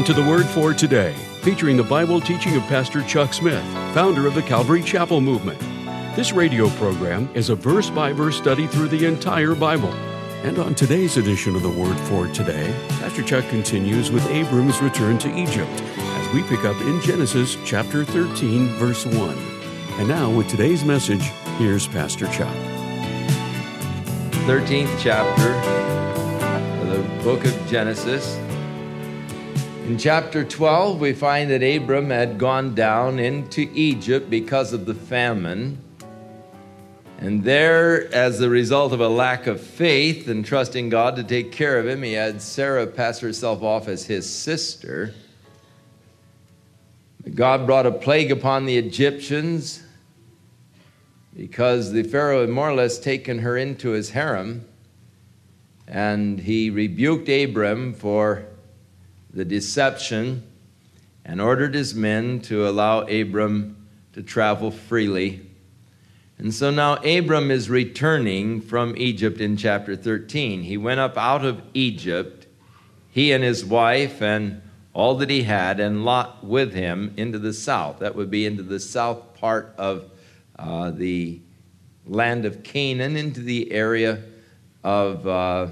Welcome to the Word for Today, featuring the Bible teaching of Pastor Chuck Smith, founder of the Calvary Chapel Movement. This radio program is a verse by verse study through the entire Bible. And on today's edition of the Word for Today, Pastor Chuck continues with Abram's return to Egypt as we pick up in Genesis chapter 13, verse 1. And now, with today's message, here's Pastor Chuck. 13th chapter of the book of Genesis. In chapter 12, we find that Abram had gone down into Egypt because of the famine. And there, as a result of a lack of faith and trusting God to take care of him, he had Sarah pass herself off as his sister. God brought a plague upon the Egyptians because the Pharaoh had more or less taken her into his harem. And he rebuked Abram for the deception and ordered his men to allow Abram to travel freely. And so now Abram is returning from Egypt in chapter 13. He went up out of Egypt, he and his wife and all that he had, and Lot with him into the south. That would be into the south part of uh, the land of Canaan, into the area of uh,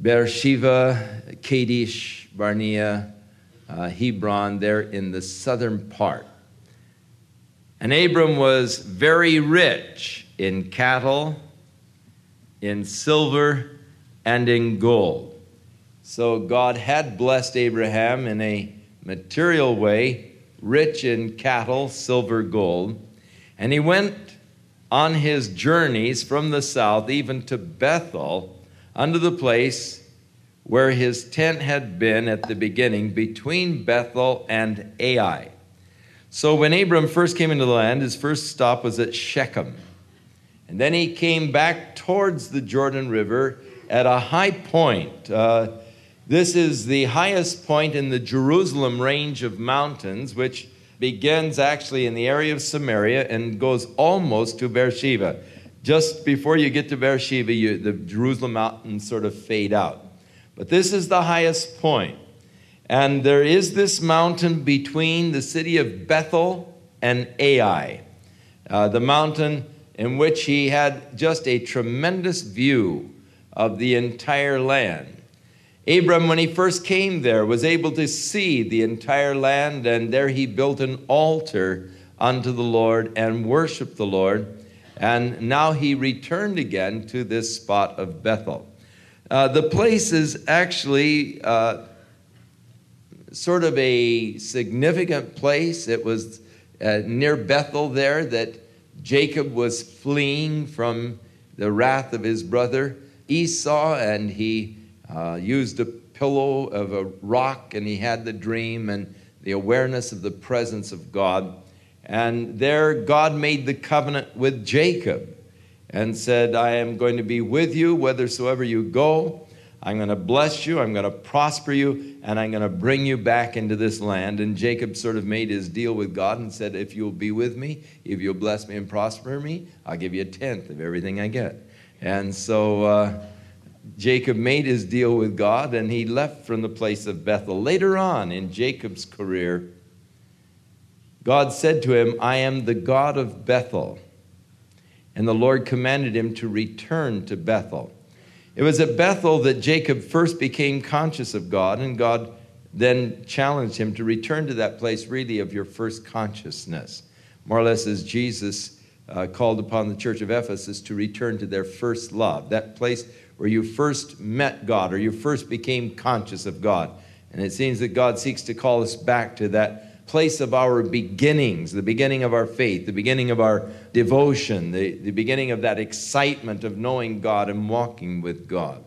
Beersheba, Kadesh, Barnea, uh, Hebron, there in the southern part. And Abram was very rich in cattle, in silver, and in gold. So God had blessed Abraham in a material way, rich in cattle, silver, gold. And he went on his journeys from the south, even to Bethel, unto the place where his tent had been at the beginning between Bethel and Ai. So when Abram first came into the land, his first stop was at Shechem. And then he came back towards the Jordan River at a high point. Uh, this is the highest point in the Jerusalem range of mountains, which begins actually in the area of Samaria and goes almost to Beersheba. Just before you get to Beersheba, you, the Jerusalem mountains sort of fade out. But this is the highest point. And there is this mountain between the city of Bethel and Ai, uh, the mountain in which he had just a tremendous view of the entire land. Abram, when he first came there, was able to see the entire land, and there he built an altar unto the Lord and worshiped the Lord. And now he returned again to this spot of Bethel. Uh, the place is actually uh, sort of a significant place. It was uh, near Bethel there that Jacob was fleeing from the wrath of his brother Esau, and he uh, used a pillow of a rock, and he had the dream and the awareness of the presence of God. And there, God made the covenant with Jacob and said, I am going to be with you whithersoever you go. I'm going to bless you, I'm going to prosper you, and I'm going to bring you back into this land. And Jacob sort of made his deal with God and said, If you'll be with me, if you'll bless me and prosper me, I'll give you a tenth of everything I get. And so uh, Jacob made his deal with God and he left from the place of Bethel. Later on in Jacob's career, God said to him, I am the God of Bethel. And the Lord commanded him to return to Bethel. It was at Bethel that Jacob first became conscious of God, and God then challenged him to return to that place, really, of your first consciousness. More or less as Jesus uh, called upon the church of Ephesus to return to their first love, that place where you first met God or you first became conscious of God. And it seems that God seeks to call us back to that place of our beginnings, the beginning of our faith, the beginning of our devotion, the, the beginning of that excitement of knowing God and walking with God.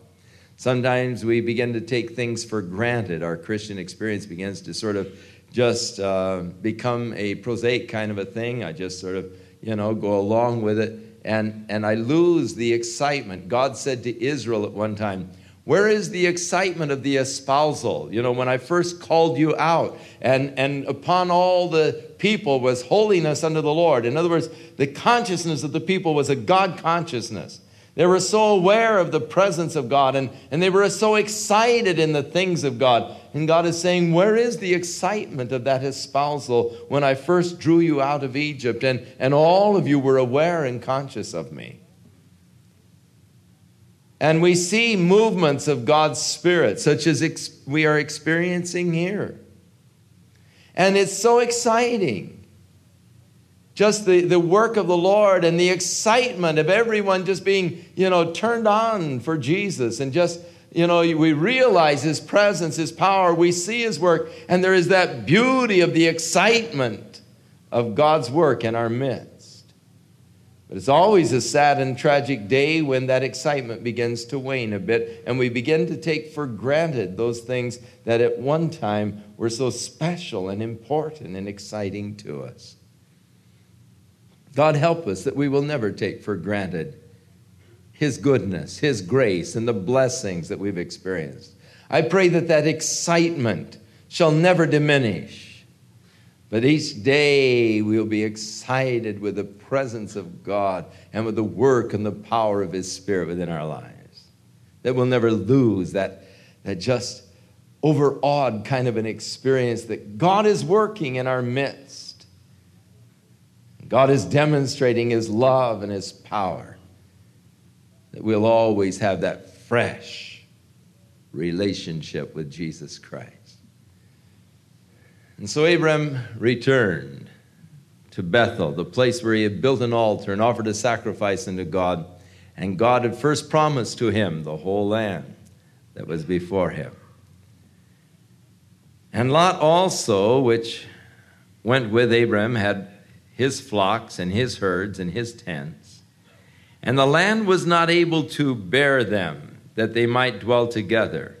Sometimes we begin to take things for granted. Our Christian experience begins to sort of just uh, become a prosaic kind of a thing. I just sort of, you know, go along with it. And, and I lose the excitement. God said to Israel at one time, where is the excitement of the espousal? You know, when I first called you out, and, and upon all the people was holiness unto the Lord. In other words, the consciousness of the people was a God consciousness. They were so aware of the presence of God and, and they were so excited in the things of God. And God is saying, Where is the excitement of that espousal when I first drew you out of Egypt and, and all of you were aware and conscious of me? And we see movements of God's Spirit, such as ex- we are experiencing here. And it's so exciting just the, the work of the Lord and the excitement of everyone just being, you know, turned on for Jesus and just, you know, we realize His presence, His power, we see His work, and there is that beauty of the excitement of God's work in our midst. But it's always a sad and tragic day when that excitement begins to wane a bit and we begin to take for granted those things that at one time were so special and important and exciting to us. God help us that we will never take for granted His goodness, His grace, and the blessings that we've experienced. I pray that that excitement shall never diminish, but each day we'll be excited with the presence of God and with the work and the power of His Spirit within our lives. That we'll never lose that, that just overawed kind of an experience that God is working in our midst God is demonstrating His love and His power. That we'll always have that fresh relationship with Jesus Christ. And so Abram returned to Bethel, the place where he had built an altar and offered a sacrifice unto God. And God had first promised to him the whole land that was before him. And Lot also, which went with Abram, had his flocks and his herds and his tents. And the land was not able to bear them, that they might dwell together.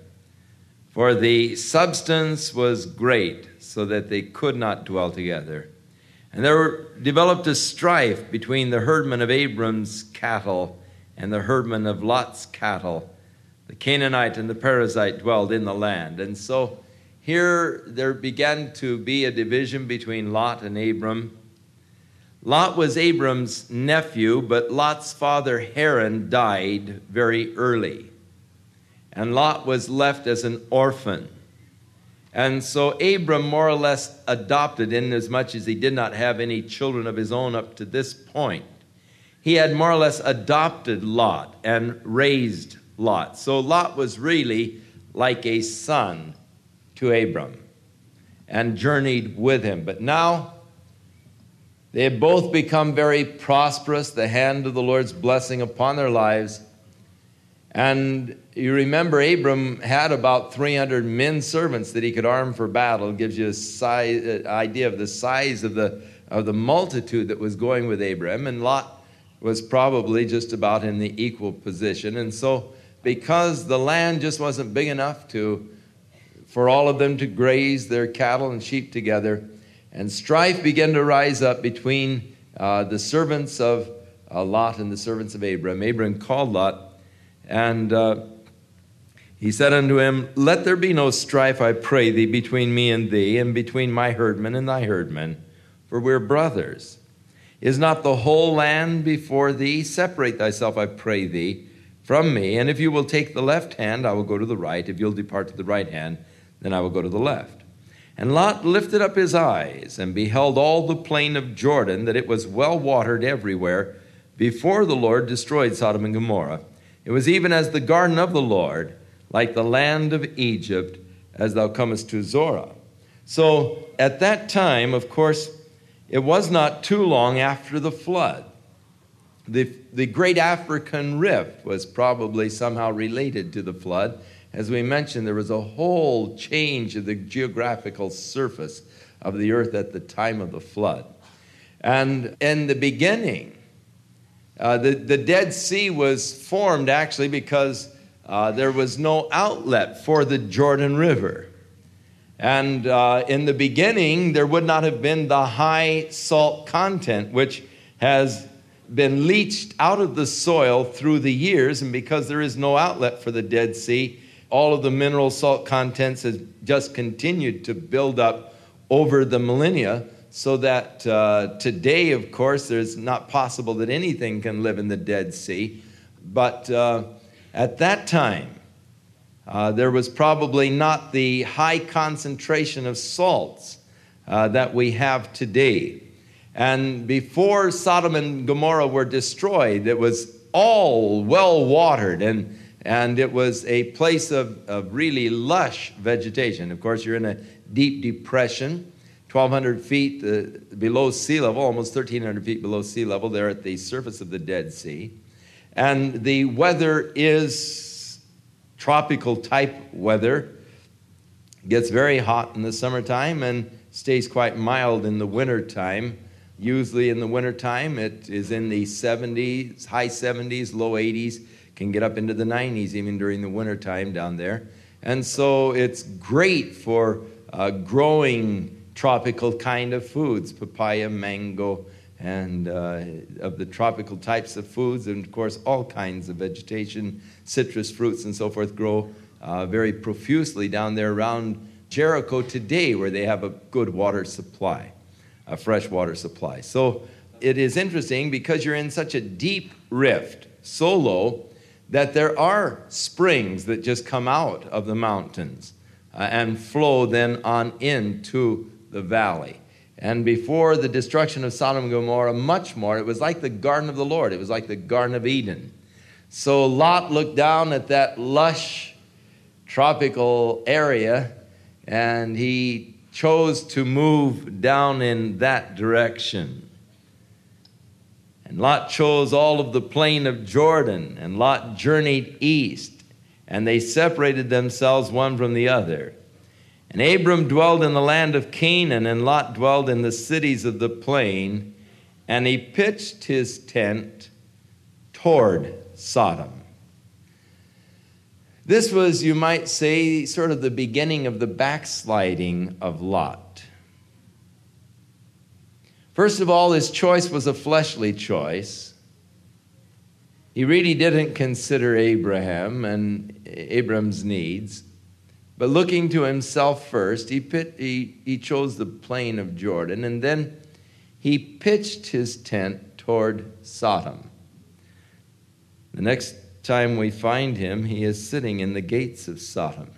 For the substance was great, so that they could not dwell together. And there developed a strife between the herdmen of Abram's cattle and the herdmen of Lot's cattle. The Canaanite and the Perizzite dwelled in the land. And so here there began to be a division between Lot and Abram. Lot was Abram's nephew, but Lot's father Haran died very early. And Lot was left as an orphan. And so Abram more or less adopted, in as much as he did not have any children of his own up to this point. He had more or less adopted Lot and raised Lot. So Lot was really like a son to Abram and journeyed with him. But now they have both become very prosperous, the hand of the Lord's blessing upon their lives. And you remember, Abram had about 300 men servants that he could arm for battle. It gives you a size, uh, idea of the size of the, of the multitude that was going with Abram. And Lot was probably just about in the equal position. And so, because the land just wasn't big enough to, for all of them to graze their cattle and sheep together, and strife began to rise up between uh, the servants of uh, Lot and the servants of Abram. Abram called Lot, and uh, he said unto him, Let there be no strife, I pray thee, between me and thee, and between my herdmen and thy herdmen, for we're brothers. Is not the whole land before thee? Separate thyself, I pray thee, from me. And if you will take the left hand, I will go to the right. If you'll depart to the right hand, then I will go to the left. And Lot lifted up his eyes and beheld all the plain of Jordan, that it was well watered everywhere, before the Lord destroyed Sodom and Gomorrah. It was even as the garden of the Lord, like the land of Egypt, as thou comest to Zoar. So at that time, of course, it was not too long after the flood. The, the great African rift was probably somehow related to the flood as we mentioned, there was a whole change of the geographical surface of the earth at the time of the flood. And in the beginning, uh, the, the Dead Sea was formed actually because uh, there was no outlet for the Jordan River. And uh, in the beginning, there would not have been the high salt content, which has been leached out of the soil through the years. And because there is no outlet for the Dead Sea, all of the mineral salt contents has just continued to build up over the millennia so that uh, today, of course, there's not possible that anything can live in the Dead Sea. but uh, at that time, uh, there was probably not the high concentration of salts uh, that we have today. And before Sodom and Gomorrah were destroyed, it was all well watered and, and it was a place of, of really lush vegetation. Of course, you're in a deep depression, 1,200 feet uh, below sea level, almost 1,300 feet below sea level, there at the surface of the Dead Sea. And the weather is tropical type weather. Gets very hot in the summertime and stays quite mild in the wintertime. Usually in the wintertime, it is in the 70s, high 70s, low 80s, can get up into the 90s even during the wintertime down there. And so it's great for uh, growing tropical kind of foods, papaya, mango, and uh, of the tropical types of foods, and of course, all kinds of vegetation, citrus fruits, and so forth grow uh, very profusely down there around Jericho today, where they have a good water supply a fresh water supply. So it is interesting because you're in such a deep rift, so low, that there are springs that just come out of the mountains uh, and flow then on into the valley. And before the destruction of Sodom and Gomorrah, much more, it was like the garden of the Lord. It was like the Garden of Eden. So Lot looked down at that lush tropical area and he chose to move down in that direction. And Lot chose all of the plain of Jordan, and Lot journeyed east, and they separated themselves one from the other. And Abram dwelled in the land of Canaan, and Lot dwelled in the cities of the plain, and he pitched his tent toward Sodom. This was, you might say, sort of the beginning of the backsliding of Lot. First of all, his choice was a fleshly choice. He really didn't consider Abraham and Abram's needs. But looking to himself first, he, pit, he, he chose the plain of Jordan, and then he pitched his tent toward Sodom. The next time we find him, he is sitting in the gates of Sodom.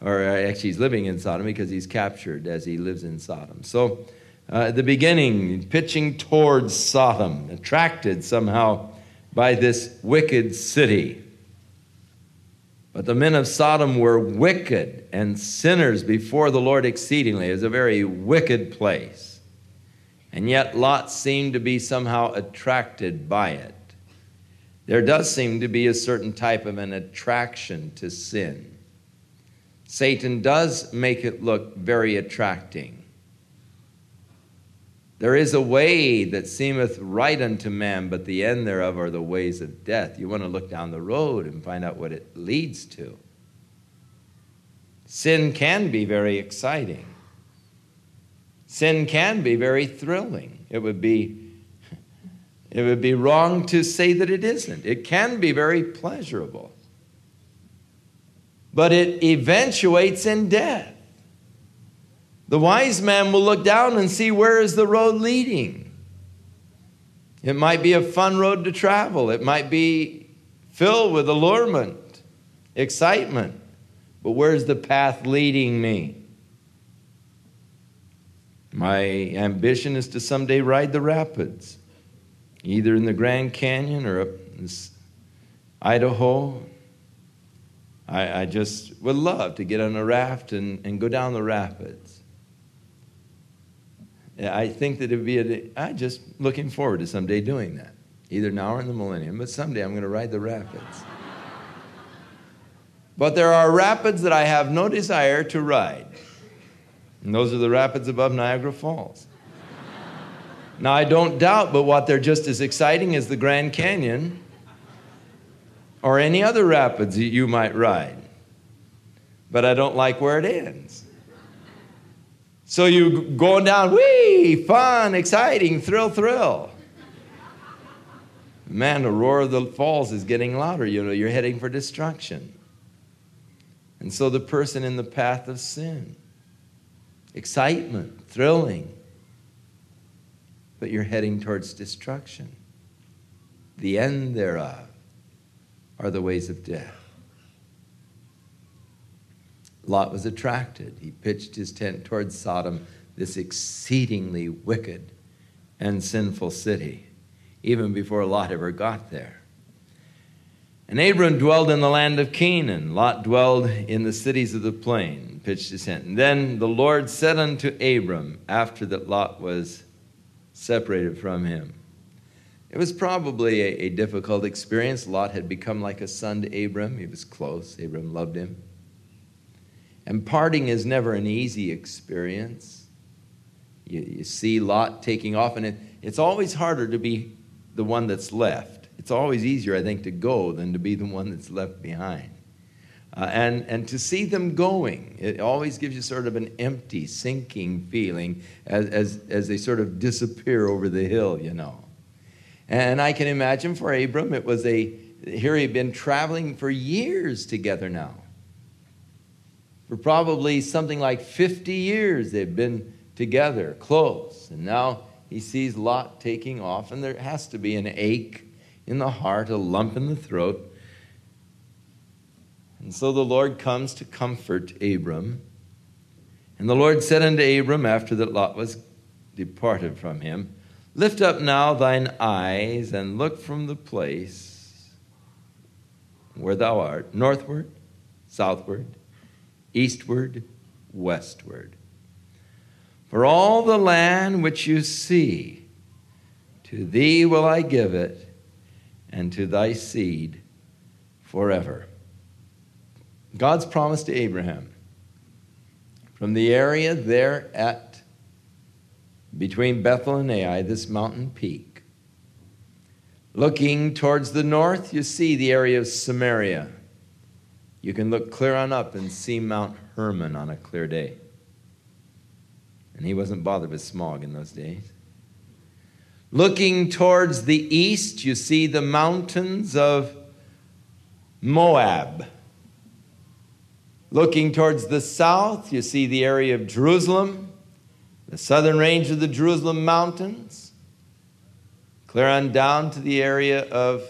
Or uh, actually, he's living in Sodom because he's captured as he lives in Sodom. So, uh, at the beginning, pitching towards Sodom, attracted somehow by this wicked city. But the men of Sodom were wicked and sinners before the Lord exceedingly. It was a very wicked place. And yet Lot seemed to be somehow attracted by it there does seem to be a certain type of an attraction to sin. Satan does make it look very attracting. There is a way that seemeth right unto man, but the end thereof are the ways of death. You want to look down the road and find out what it leads to. Sin can be very exciting. Sin can be very thrilling. It would be it would be wrong to say that it isn't. It can be very pleasurable, but it eventuates in death. The wise man will look down and see where is the road leading. It might be a fun road to travel. It might be filled with allurement, excitement. But where's the path leading me? My ambition is to someday ride the rapids either in the Grand Canyon or up in Idaho. I, I just would love to get on a raft and, and go down the rapids. I think that it would be, a, I'm just looking forward to someday doing that, either now or in the millennium, but someday I'm going to ride the rapids. but there are rapids that I have no desire to ride, and those are the rapids above Niagara Falls. Now, I don't doubt but what they're just as exciting as the Grand Canyon or any other rapids that you might ride. But I don't like where it ends. So you're going down, wee, fun, exciting, thrill, thrill. Man, the roar of the falls is getting louder. You know, you're heading for destruction. And so the person in the path of sin, excitement, thrilling, but you're heading towards destruction, the end thereof are the ways of death. Lot was attracted. He pitched his tent towards Sodom, this exceedingly wicked and sinful city, even before Lot ever got there. And Abram dwelled in the land of Canaan. Lot dwelled in the cities of the plain, pitched his tent. And then the Lord said unto Abram, after that Lot was separated from him, it was probably a, a, difficult experience. Lot had become like a son to Abram. He was close. Abram loved him. And parting is never an easy experience. You, you see Lot taking off, and it, it's always harder to be the one that's left. It's always easier, I think, to go than to be the one that's left behind. Uh, and, and to see them going, it always gives you sort of an empty, sinking feeling as, as, as they sort of disappear over the hill, you know. And I can imagine for Abram, it was a, here he'd been traveling for years together now. For probably something like 50 years they've been together, close. And now he sees Lot taking off, and there has to be an ache in the heart, a lump in the throat. And so the Lord comes to comfort Abram. And the Lord said unto Abram, after that Lot was departed from him, Lift up now thine eyes and look from the place where thou art, northward, southward, eastward, westward. For all the land which you see, to thee will I give it, and to thy seed forever. God's promise to Abraham from the area there at between Bethel and Ai, this mountain peak. Looking towards the north, you see the area of Samaria. You can look clear on up and see Mount Hermon on a clear day. And he wasn't bothered with smog in those days. Looking towards the east, you see the mountains of Moab. Looking towards the south, you see the area of Jerusalem the southern range of the Jerusalem mountains, clear on down to the area of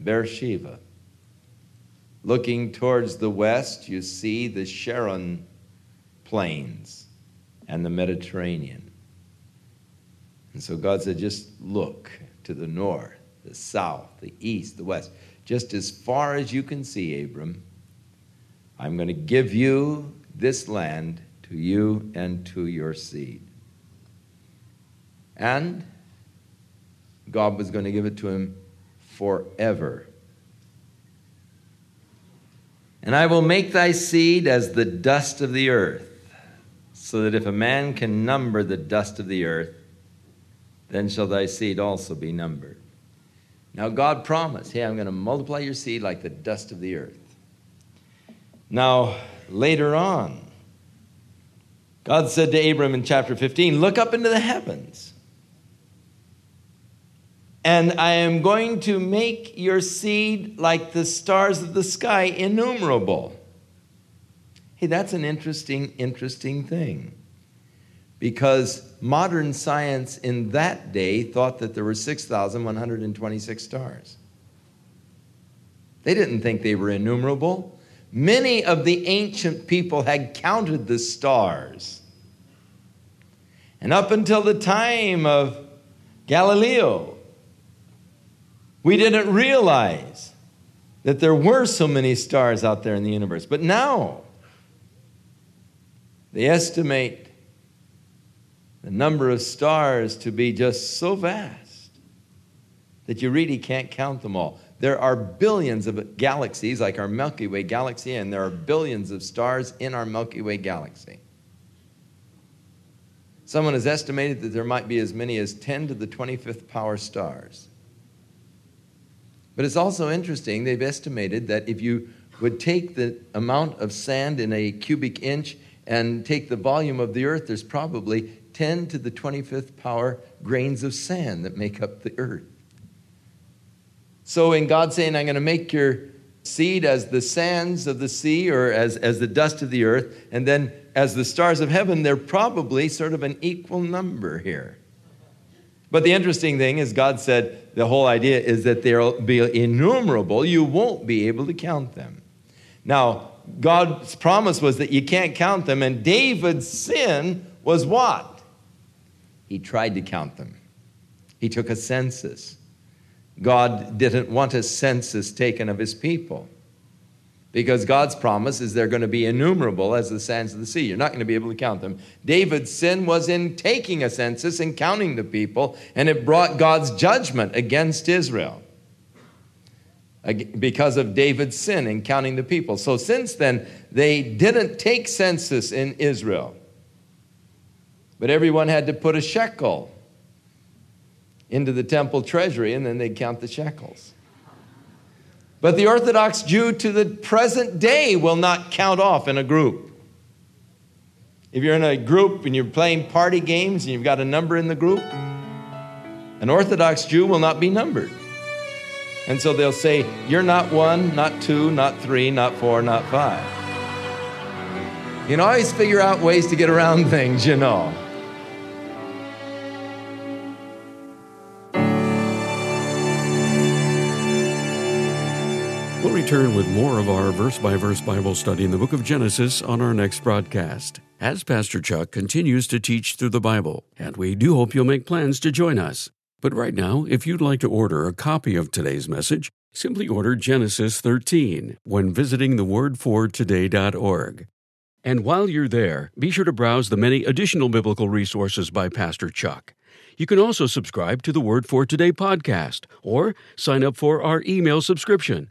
Beersheba. Looking towards the west, you see the Sharon plains and the Mediterranean. And so God said, just look to the north, the south, the east, the west, just as far as you can see, Abram. I'm going to give you this land to you and to your seed. And God was going to give it to him forever. And I will make thy seed as the dust of the earth, so that if a man can number the dust of the earth, then shall thy seed also be numbered. Now, God promised, hey, I'm going to multiply your seed like the dust of the earth. Now, later on, God said to Abram in chapter 15, Look up into the heavens. And I am going to make your seed like the stars of the sky, innumerable. Hey, that's an interesting, interesting thing. Because modern science in that day thought that there were 6,126 stars. They didn't think they were innumerable. Many of the ancient people had counted the stars. And up until the time of Galileo, we didn't realize that there were so many stars out there in the universe. But now, they estimate the number of stars to be just so vast that you really can't count them all. There are billions of galaxies, like our Milky Way galaxy, and there are billions of stars in our Milky Way galaxy. Someone has estimated that there might be as many as 10 to the 25th power stars. But it's also interesting, they've estimated that if you would take the amount of sand in a cubic inch and take the volume of the earth, there's probably 10 to the 25th power grains of sand that make up the earth. So, in God saying, I'm going to make your seed as the sands of the sea or as, as the dust of the earth, and then as the stars of heaven, they're probably sort of an equal number here. But the interesting thing is, God said, the whole idea is that they'll be innumerable. You won't be able to count them. Now, God's promise was that you can't count them, and David's sin was what? He tried to count them. He took a census. God didn't want a census taken of his people because God's promise is they're going to be innumerable as the sands of the sea. You're not going to be able to count them. David's sin was in taking a census and counting the people, and it brought God's judgment against Israel because of David's sin in counting the people. So since then, they didn't take census in Israel, but everyone had to put a shekel into the temple treasury, and then they'd count the shekels. But the Orthodox Jew to the present day will not count off in a group. If you're in a group and you're playing party games and you've got a number in the group, an Orthodox Jew will not be numbered. And so they'll say, You're not one, not two, not three, not four, not five. You can always figure out ways to get around things, you know. We'll return with more of our verse by verse Bible study in the book of Genesis on our next broadcast, as Pastor Chuck continues to teach through the Bible, and we do hope you'll make plans to join us. But right now, if you'd like to order a copy of today's message, simply order Genesis 13 when visiting thewordfortoday.org. And while you're there, be sure to browse the many additional biblical resources by Pastor Chuck. You can also subscribe to the Word for Today podcast or sign up for our email subscription.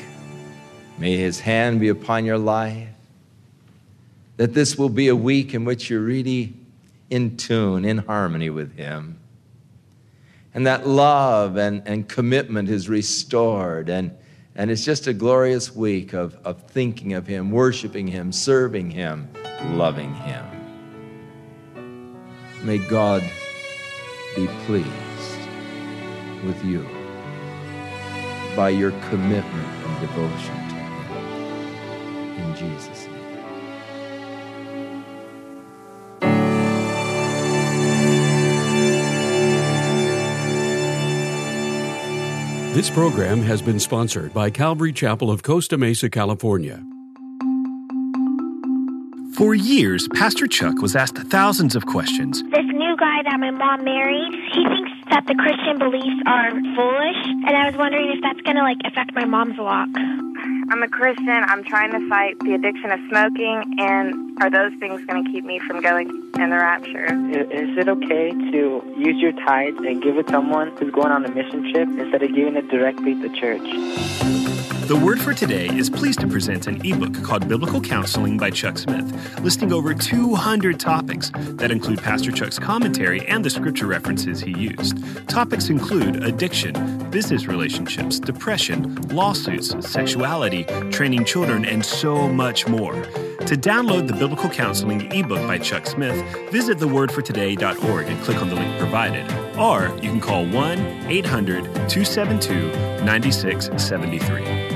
May his hand be upon your life. That this will be a week in which you're really in tune, in harmony with him. And that love and, and commitment is restored. And, and it's just a glorious week of, of thinking of him, worshiping him, serving him, loving him. May God be pleased with you by your commitment and devotion. Jesus' name. This program has been sponsored by Calvary Chapel of Costa Mesa, California. For years, Pastor Chuck was asked thousands of questions. This new guy that my mom married, he thinks that the Christian beliefs are foolish, and I was wondering if that's going to like affect my mom's walk. I'm a Christian. I'm trying to fight the addiction of smoking, and are those things going to keep me from going in the rapture? Is it okay to use your tithe and give it to someone who's going on a mission trip instead of giving it directly to church? The Word for Today is pleased to present an ebook called Biblical Counseling by Chuck Smith, listing over 200 topics that include Pastor Chuck's commentary and the scripture references he used. Topics include addiction, business relationships, depression, lawsuits, sexuality, training children, and so much more. To download the Biblical Counseling ebook by Chuck Smith, visit thewordfortoday.org and click on the link provided. Or you can call 1 800 272 9673.